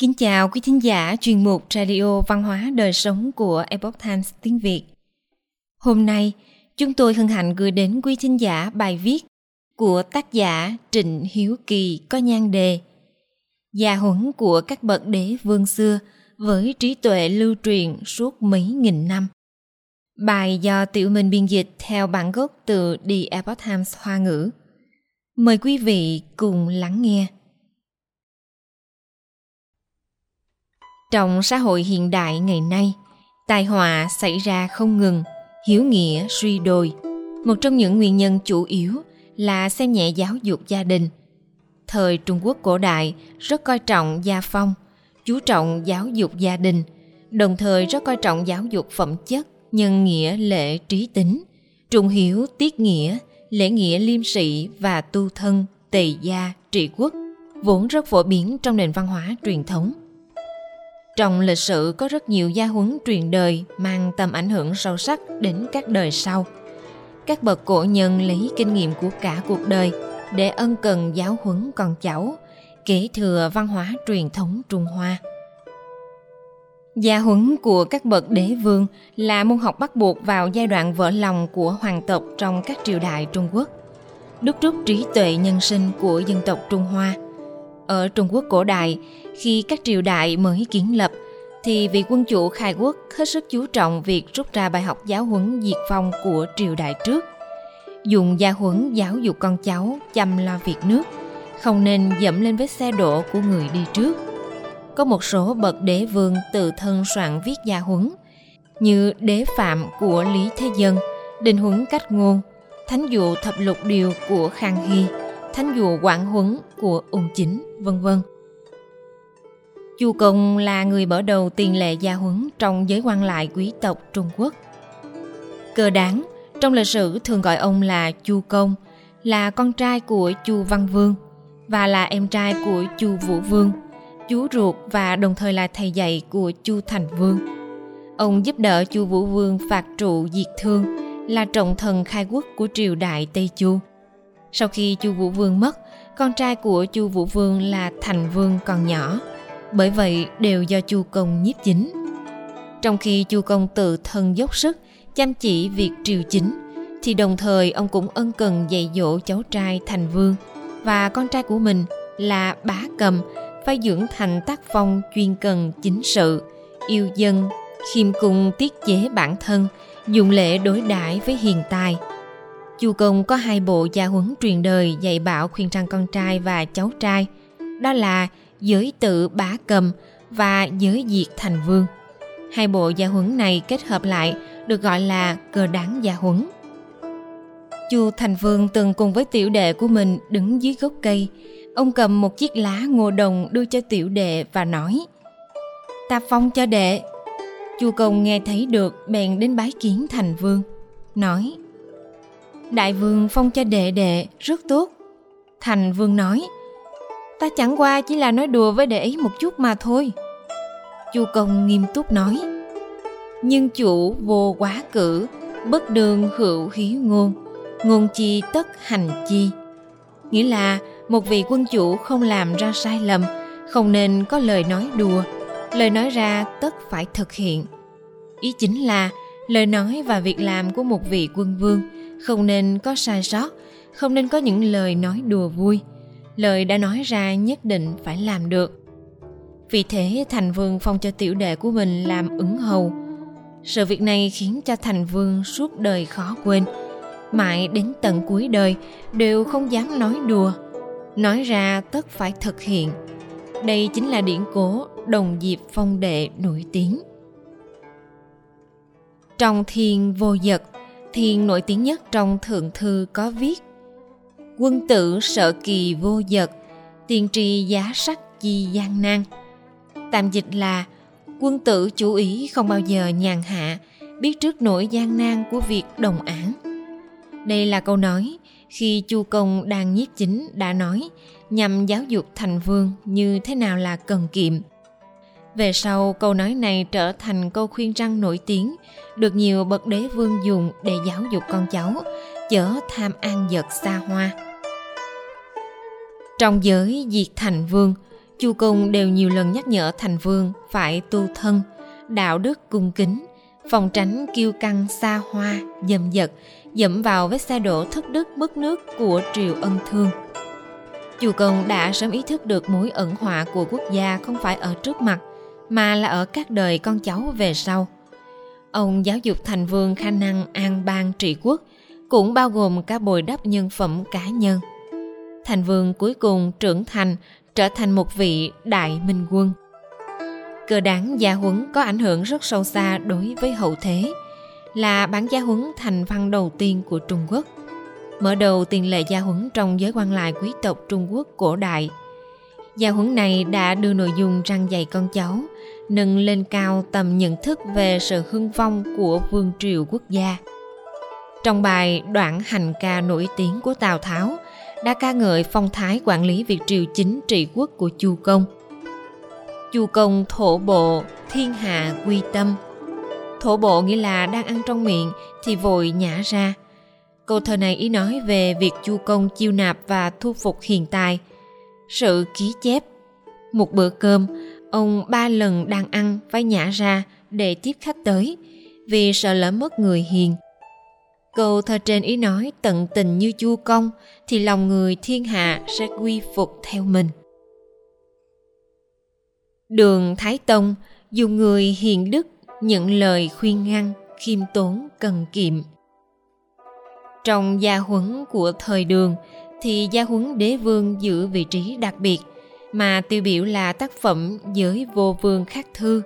Kính chào quý thính giả chuyên mục Radio Văn hóa Đời Sống của Epoch Times tiếng Việt. Hôm nay, chúng tôi hân hạnh gửi đến quý thính giả bài viết của tác giả Trịnh Hiếu Kỳ có nhan đề Gia huấn của các bậc đế vương xưa với trí tuệ lưu truyền suốt mấy nghìn năm. Bài do Tiểu Minh biên dịch theo bản gốc từ The Epoch Times Hoa ngữ. Mời quý vị cùng lắng nghe. Trong xã hội hiện đại ngày nay, tai họa xảy ra không ngừng, hiếu nghĩa suy đồi. Một trong những nguyên nhân chủ yếu là xem nhẹ giáo dục gia đình. Thời Trung Quốc cổ đại rất coi trọng gia phong, chú trọng giáo dục gia đình, đồng thời rất coi trọng giáo dục phẩm chất, nhân nghĩa lễ trí tính, trung hiếu tiết nghĩa, lễ nghĩa liêm sĩ và tu thân, tề gia, trị quốc, vốn rất phổ biến trong nền văn hóa truyền thống. Trong lịch sử có rất nhiều gia huấn truyền đời mang tầm ảnh hưởng sâu sắc đến các đời sau. Các bậc cổ nhân lấy kinh nghiệm của cả cuộc đời để ân cần giáo huấn con cháu, kế thừa văn hóa truyền thống Trung Hoa. Gia huấn của các bậc đế vương là môn học bắt buộc vào giai đoạn vỡ lòng của hoàng tộc trong các triều đại Trung Quốc, đúc rút trí tuệ nhân sinh của dân tộc Trung Hoa. Ở Trung Quốc cổ đại, khi các triều đại mới kiến lập, thì vị quân chủ khai quốc hết sức chú trọng việc rút ra bài học giáo huấn diệt phong của triều đại trước. Dùng gia huấn giáo dục con cháu chăm lo việc nước, không nên dẫm lên vết xe đổ của người đi trước. Có một số bậc đế vương tự thân soạn viết gia huấn, như đế phạm của Lý Thế Dân, định huấn cách ngôn, thánh dụ thập lục điều của Khang Hy, thánh dụ quảng huấn của Ung Chính, vân vân. Chu Công là người mở đầu tiền lệ gia huấn trong giới quan lại quý tộc Trung Quốc. Cơ đáng, trong lịch sử thường gọi ông là Chu Công, là con trai của Chu Văn Vương và là em trai của Chu Vũ Vương, chú ruột và đồng thời là thầy dạy của Chu Thành Vương. Ông giúp đỡ Chu Vũ Vương phạt trụ diệt thương, là trọng thần khai quốc của triều đại Tây Chu. Sau khi Chu Vũ Vương mất, con trai của Chu Vũ Vương là Thành Vương còn nhỏ, bởi vậy đều do chu công nhiếp chính. Trong khi chu công tự thân dốc sức chăm chỉ việc triều chính thì đồng thời ông cũng ân cần dạy dỗ cháu trai thành vương và con trai của mình là bá cầm phải dưỡng thành tác phong chuyên cần chính sự yêu dân khiêm cung tiết chế bản thân dùng lễ đối đãi với hiền tài chu công có hai bộ gia huấn truyền đời dạy bảo khuyên răng con trai và cháu trai đó là giới tự bá cầm và giới diệt thành vương. Hai bộ gia huấn này kết hợp lại được gọi là cờ đáng gia huấn. Chu Thành Vương từng cùng với tiểu đệ của mình đứng dưới gốc cây. Ông cầm một chiếc lá ngô đồng đưa cho tiểu đệ và nói, Ta phong cho đệ. Chu Công nghe thấy được, bèn đến bái kiến Thành Vương. Nói Đại vương phong cho đệ đệ, rất tốt. Thành Vương nói, ta chẳng qua chỉ là nói đùa với đệ ấy một chút mà thôi. Chu công nghiêm túc nói, nhưng chủ vô quá cử, bất đường hữu hí ngôn ngôn chi tất hành chi. Nghĩa là một vị quân chủ không làm ra sai lầm, không nên có lời nói đùa, lời nói ra tất phải thực hiện. Ý chính là lời nói và việc làm của một vị quân vương không nên có sai sót, không nên có những lời nói đùa vui. Lời đã nói ra nhất định phải làm được. Vì thế, thành vương phong cho tiểu đệ của mình làm ứng hầu. Sự việc này khiến cho thành vương suốt đời khó quên. Mãi đến tận cuối đời, đều không dám nói đùa. Nói ra tất phải thực hiện. Đây chính là điển cố đồng diệp phong đệ nổi tiếng. Trong thiên vô dật thiên nổi tiếng nhất trong thượng thư có viết, quân tử sợ kỳ vô dật tiên tri giá sắc chi gian nan. Tạm dịch là, quân tử chủ ý không bao giờ nhàn hạ, biết trước nỗi gian nan của việc đồng ảng đây là câu nói khi chu công đang nhiếp chính đã nói nhằm giáo dục thành vương như thế nào là cần kiệm về sau câu nói này trở thành câu khuyên răng nổi tiếng được nhiều bậc đế vương dùng để giáo dục con cháu chớ tham ăn giật xa hoa. Trong giới diệt thành vương, chu công đều nhiều lần nhắc nhở thành vương phải tu thân đạo đức cung kính phòng tránh kiêu căng xa hoa dầm dật dẫm vào vết xe đổ thất đức mất nước của triều ân thương. Chu công đã sớm ý thức được mối ẩn họa của quốc gia không phải ở trước mặt mà là ở các đời con cháu về sau. Ông giáo dục thành vương khả năng an bang trị quốc cũng bao gồm cả bồi đắp nhân phẩm cá nhân. Thành vương cuối cùng trưởng thành trở thành một vị đại minh quân. Cơ đáng gia huấn có ảnh hưởng rất sâu xa đối với hậu thế, là bản gia huấn thành văn đầu tiên của trung quốc. Mở đầu tiền lệ gia huấn trong giới quan lại quý tộc trung quốc cổ đại. Gia huấn này đã đưa nội dung răng dạy con cháu nâng lên cao tầm nhận thức về sự hưng vong của vương triều quốc gia. Trong bài đoạn hành ca nổi tiếng của tào tháo, đã ca ngợi phong thái quản lý việc triều chính trị quốc của chu công. Chu công thổ bộ thiên hạ quy tâm. Thổ bộ nghĩa là đang ăn trong miệng thì vội nhả ra. Câu thơ này ý nói về việc chu công chiêu nạp và thu phục hiện tại. Sự ký chép, một bữa cơm ông ba lần đang ăn phải nhả ra để tiếp khách tới, vì sợ lỡ mất người hiền. Câu thơ trên ý nói, tận tình như chu công, thì lòng người thiên hạ sẽ quy phục theo mình. Đường thái tông dùng người hiền đức, nhận lời khuyên ngăn, khiêm tốn, cần kiệm. Trong gia huấn của thời đường, thì gia huấn đế vương giữ vị trí đặc biệt mà tiêu biểu là tác phẩm giới vô vương khắc thư,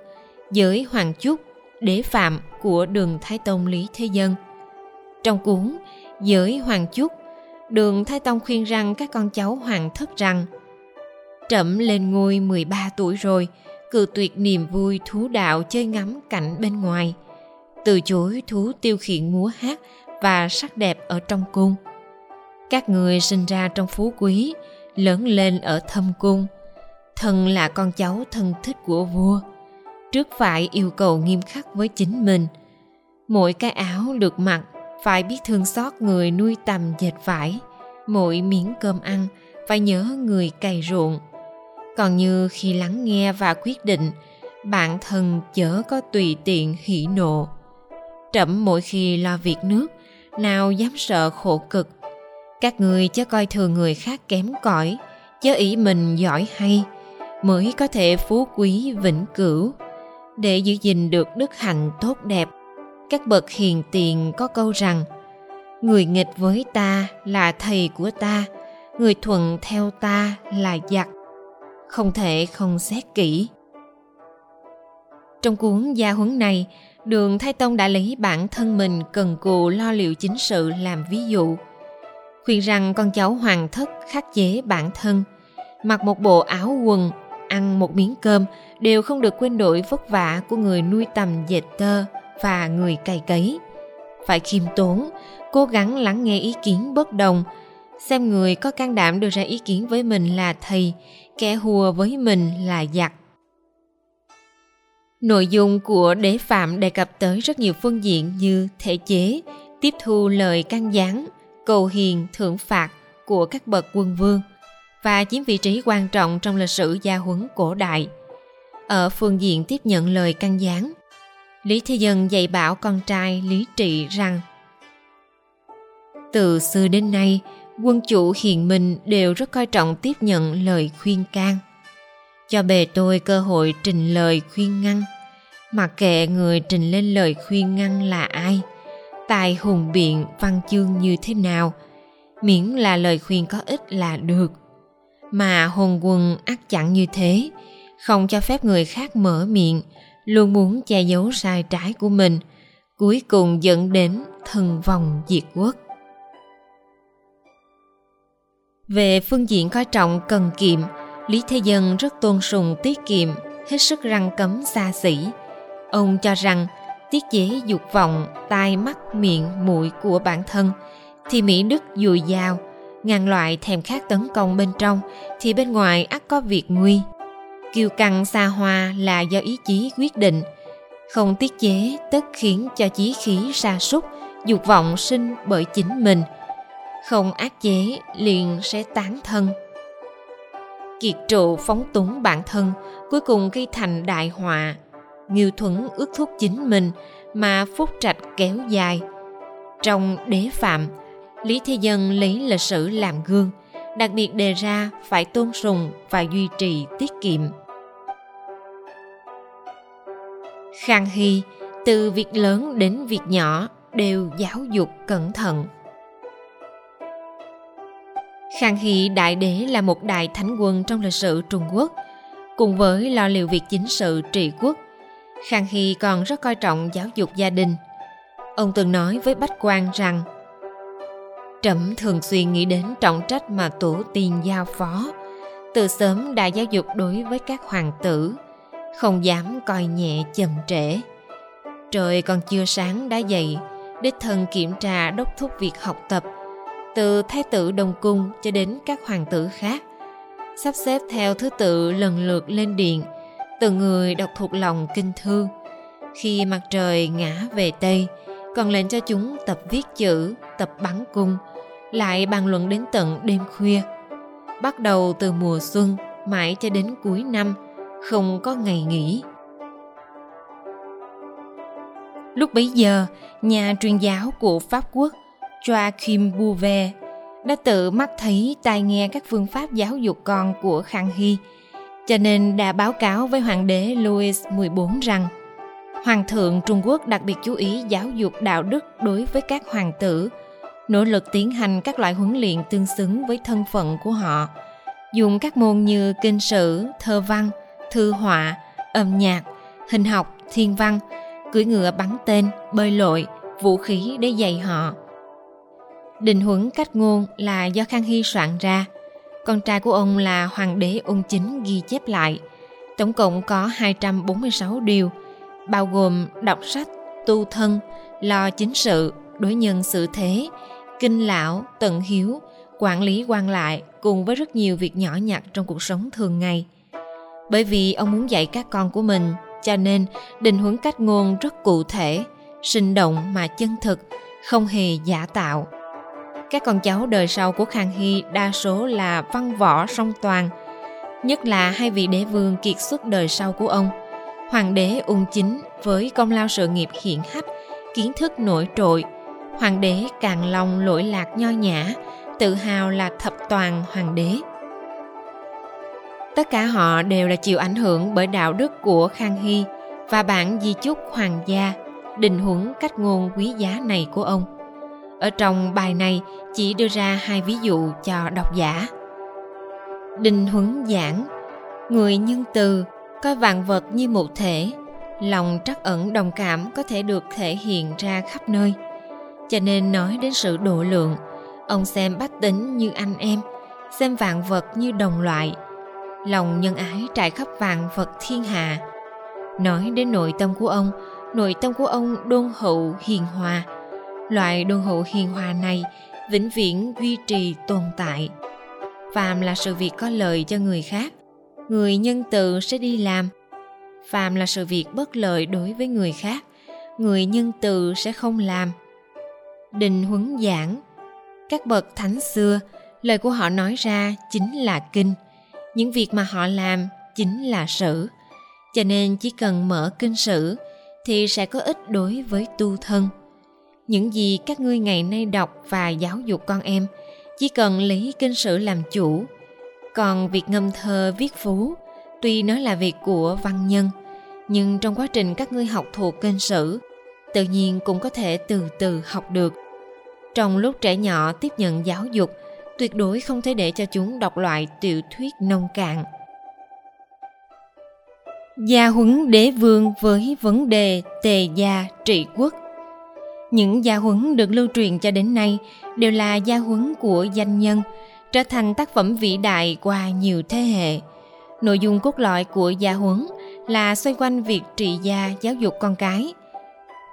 giới hoàng chúc, đế phạm của đường thái tông lý thế dân. Trong cuốn giới hoàng chúc, đường thái tông khuyên rằng các con cháu hoàng thất rằng, trẫm lên ngôi 13 tuổi rồi, cự tuyệt niềm vui thú đạo chơi ngắm cảnh bên ngoài. Từ chối thú tiêu khiển múa hát và sắc đẹp ở trong cung. Các người sinh ra trong phú quý lớn lên ở thâm cung. Thân là con cháu thân thích của vua, trước phải yêu cầu nghiêm khắc với chính mình. Mỗi cái áo được mặc phải biết thương xót người nuôi tầm dệt vải, mỗi miếng cơm ăn phải nhớ người cày ruộng. Còn như khi lắng nghe và quyết định bạn thân chớ có tùy tiện hỉ nộ. Trẫm mỗi khi lo việc nước, nào dám sợ khổ cực các người chớ coi thường người khác kém cỏi, chớ ý mình giỏi hay, mới có thể phú quý vĩnh cửu. Để giữ gìn được đức hạnh tốt đẹp, các bậc hiền tiền có câu rằng, người nghịch với ta là thầy của ta, người thuận theo ta là giặc. Không thể không xét kỹ. Trong cuốn gia huấn này, đường thái tông đã lấy bản thân mình cần cù lo liệu chính sự làm ví dụ khuyên rằng con cháu hoàng thất khắc chế bản thân, mặc một bộ áo quần, ăn một miếng cơm đều không được quên nỗi vất vả của người nuôi tầm dệt tơ và người cày cấy. Phải khiêm tốn, cố gắng lắng nghe ý kiến bất đồng, xem người có can đảm đưa ra ý kiến với mình là thầy, kẻ hùa với mình là giặc. Nội dung của đế phạm đề cập tới rất nhiều phương diện như thể chế, tiếp thu lời can gián cầu hiền thưởng phạt của các bậc quân vương và chiếm vị trí quan trọng trong lịch sử gia huấn cổ đại. Ở phương diện tiếp nhận lời căn gián, lý thế dân dạy bảo con trai lý trị rằng, từ xưa đến nay, quân chủ hiền minh đều rất coi trọng tiếp nhận lời khuyên can. Cho bề tôi cơ hội trình lời khuyên ngăn, mặc kệ người trình lên lời khuyên ngăn là ai tài hùng biện văn chương như thế nào? Miễn là lời khuyên có ích là được. Mà hồn quân ắt chẳng như thế, không cho phép người khác mở miệng, luôn muốn che giấu sai trái của mình, cuối cùng dẫn đến thần vòng diệt quốc. Về phương diện coi trọng cần kiệm, lý thế dân rất tôn sùng tiết kiệm, hết sức răng cấm xa xỉ. Ông cho rằng tiết chế dục vọng, tai mắt, miệng, mũi của bản thân. Thì mỹ đức dồi dào, ngàn loại thèm khát tấn công bên trong, thì bên ngoài ắt có việc nguy. Kiêu căng xa hoa là do ý chí quyết định. Không tiết chế tất khiến cho chí khí sa sút, dục vọng sinh bởi chính mình. Không ác chế liền sẽ tán thân. Kiệt trụ phóng túng bản thân, cuối cùng gây thành đại họa nghiêu thuẫn ước thúc chính mình mà phúc trạch kéo dài. Trong đế phạm, lý thế dân lấy lịch sử làm gương, đặc biệt đề ra phải tôn sùng và duy trì tiết kiệm. Khang hy, từ việc lớn đến việc nhỏ, đều giáo dục cẩn thận. Khang hy đại đế là một đại thánh quân trong lịch sử trung quốc, cùng với lo liệu việc chính sự trị quốc khang hy còn rất coi trọng giáo dục gia đình. Ông từng nói với bách quan rằng, trẫm thường xuyên nghĩ đến trọng trách mà tổ tiên giao phó. Từ sớm đã giáo dục đối với các hoàng tử, không dám coi nhẹ chậm trễ. Trời còn chưa sáng đã dậy, đích thân kiểm tra đốc thúc việc học tập, từ thái tử đông cung cho đến các hoàng tử khác, sắp xếp theo thứ tự lần lượt lên điện từng người đọc thuộc lòng kinh thư. Khi mặt trời ngã về tây, còn lệnh cho chúng tập viết chữ, tập bắn cung, lại bàn luận đến tận đêm khuya. Bắt đầu từ mùa xuân, mãi cho đến cuối năm, không có ngày nghỉ. Lúc bấy giờ, nhà truyền giáo của pháp quốc, joachim bouvet, đã tự mắt thấy tai nghe các phương pháp giáo dục con của khang hy cho nên đã báo cáo với hoàng đế louis XIV rằng, hoàng thượng trung quốc đặc biệt chú ý giáo dục đạo đức đối với các hoàng tử, nỗ lực tiến hành các loại huấn luyện tương xứng với thân phận của họ, dùng các môn như kinh sử, thơ văn, thư họa, âm nhạc, hình học, thiên văn, cưỡi ngựa bắn tên, bơi lội, vũ khí để dạy họ. Định huấn cách ngôn là do khang hy soạn ra con trai của ông là hoàng đế ung chính ghi chép lại tổng cộng có 246 điều bao gồm đọc sách tu thân lo chính sự đối nhân xử thế kinh lão, tận hiếu, quản lý quan lại cùng với rất nhiều việc nhỏ nhặt trong cuộc sống thường ngày. Bởi vì ông muốn dạy các con của mình, cho nên định hướng cách ngôn rất cụ thể, sinh động mà chân thực, không hề giả tạo. Các con cháu đời sau của Khang Hy đa số là văn võ song toàn, nhất là hai vị đế vương kiệt xuất đời sau của ông, hoàng đế ung chính với công lao sự nghiệp hiển hách, kiến thức nổi trội, hoàng đế càng long lỗi lạc nho nhã tự hào là thập toàn hoàng đế. Tất cả họ đều là chịu ảnh hưởng bởi đạo đức của khang hy và bản di chúc hoàng gia định huấn cách ngôn quý giá này của ông ở trong bài này chỉ đưa ra hai ví dụ cho độc giả. Định huấn giảng, người nhân từ coi vạn vật như một thể, lòng trắc ẩn đồng cảm có thể được thể hiện ra khắp nơi. Cho nên nói đến sự độ lượng, ông xem bách tính như anh em, xem vạn vật như đồng loại, lòng nhân ái trải khắp vạn vật thiên hạ. Nói đến nội tâm của ông, nội tâm của ông đôn hậu hiền hòa loại đôn hậu hiền hòa này vĩnh viễn duy trì tồn tại. Phàm là sự việc có lợi cho người khác, người nhân từ sẽ đi làm. Phàm là sự việc bất lợi đối với người khác, người nhân từ sẽ không làm. Đình huấn giảng. Các bậc thánh xưa, lời của họ nói ra chính là kinh. Những việc mà họ làm chính là sử. Cho nên chỉ cần mở kinh sử thì sẽ có ích đối với tu thân những gì các ngươi ngày nay đọc và giáo dục con em. Chỉ cần lấy kinh sử làm chủ. Còn việc ngâm thơ viết phú tuy nó là việc của văn nhân, nhưng trong quá trình các ngươi học thuộc kinh sử, tự nhiên cũng có thể từ từ học được. Trong lúc trẻ nhỏ tiếp nhận giáo dục, tuyệt đối không thể để cho chúng đọc loại tiểu thuyết nông cạn. Gia huấn đế vương với vấn đề tề gia trị quốc những gia huấn được lưu truyền cho đến nay đều là gia huấn của danh nhân, trở thành tác phẩm vĩ đại qua nhiều thế hệ. Nội dung cốt lõi của gia huấn là xoay quanh việc trị gia, giáo dục con cái,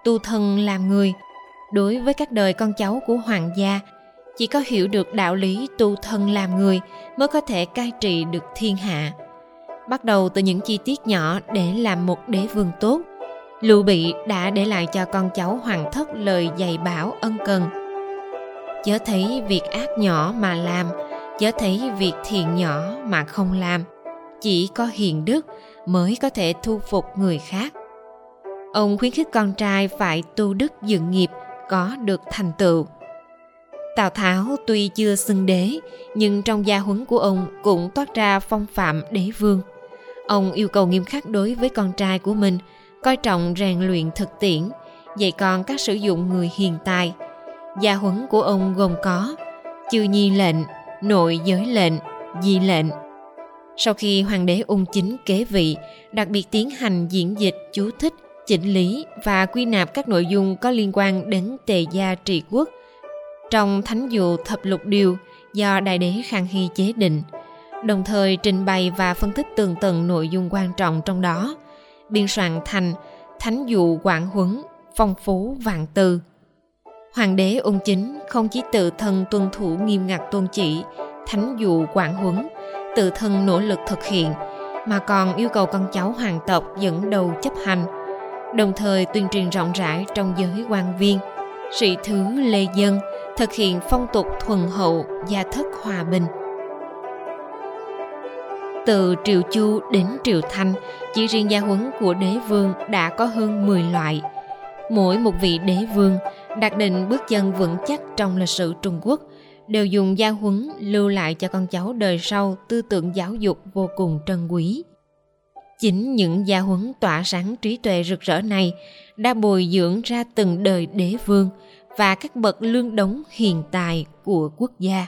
tu thân làm người. Đối với các đời con cháu của hoàng gia, chỉ có hiểu được đạo lý tu thân làm người mới có thể cai trị được thiên hạ. Bắt đầu từ những chi tiết nhỏ để làm một đế vương tốt lưu bị đã để lại cho con cháu hoàng thất lời dạy bảo ân cần. Chớ thấy việc ác nhỏ mà làm, chớ thấy việc thiện nhỏ mà không làm. Chỉ có hiền đức mới có thể thu phục người khác. Ông khuyến khích con trai phải tu đức dựng nghiệp, có được thành tựu. Tào tháo tuy chưa xưng đế, nhưng trong gia huấn của ông cũng toát ra phong phạm đế vương. Ông yêu cầu nghiêm khắc đối với con trai của mình coi trọng rèn luyện thực tiễn, dạy con các sử dụng người hiền tài. Gia huấn của ông gồm có chư nhi lệnh, nội giới lệnh, di lệnh. Sau khi hoàng đế ung chính kế vị, đặc biệt tiến hành diễn dịch chú thích, chỉnh lý và quy nạp các nội dung có liên quan đến tề gia trị quốc trong thánh dụ thập lục điều do đại đế khang hy chế định, đồng thời trình bày và phân tích tường tầng nội dung quan trọng trong đó biên soạn thành thánh dụ quảng huấn, phong phú vạn từ hoàng đế ung chính không chỉ tự thân tuân thủ nghiêm ngặt tôn chỉ thánh dụ quảng huấn, tự thân nỗ lực thực hiện, mà còn yêu cầu con cháu hoàng tộc dẫn đầu chấp hành, đồng thời tuyên truyền rộng rãi trong giới quan viên. Sĩ thứ lê dân thực hiện phong tục thuần hậu, gia thất hòa bình từ triều chu đến triều thanh, chỉ riêng gia huấn của đế vương đã có hơn 10 loại. Mỗi một vị đế vương đặt định bước chân vững chắc trong lịch sử trung quốc, đều dùng gia huấn lưu lại cho con cháu đời sau tư tưởng giáo dục vô cùng trân quý. Chính những gia huấn tỏa sáng trí tuệ rực rỡ này đã bồi dưỡng ra từng đời đế vương và các bậc lương đống hiền tài của quốc gia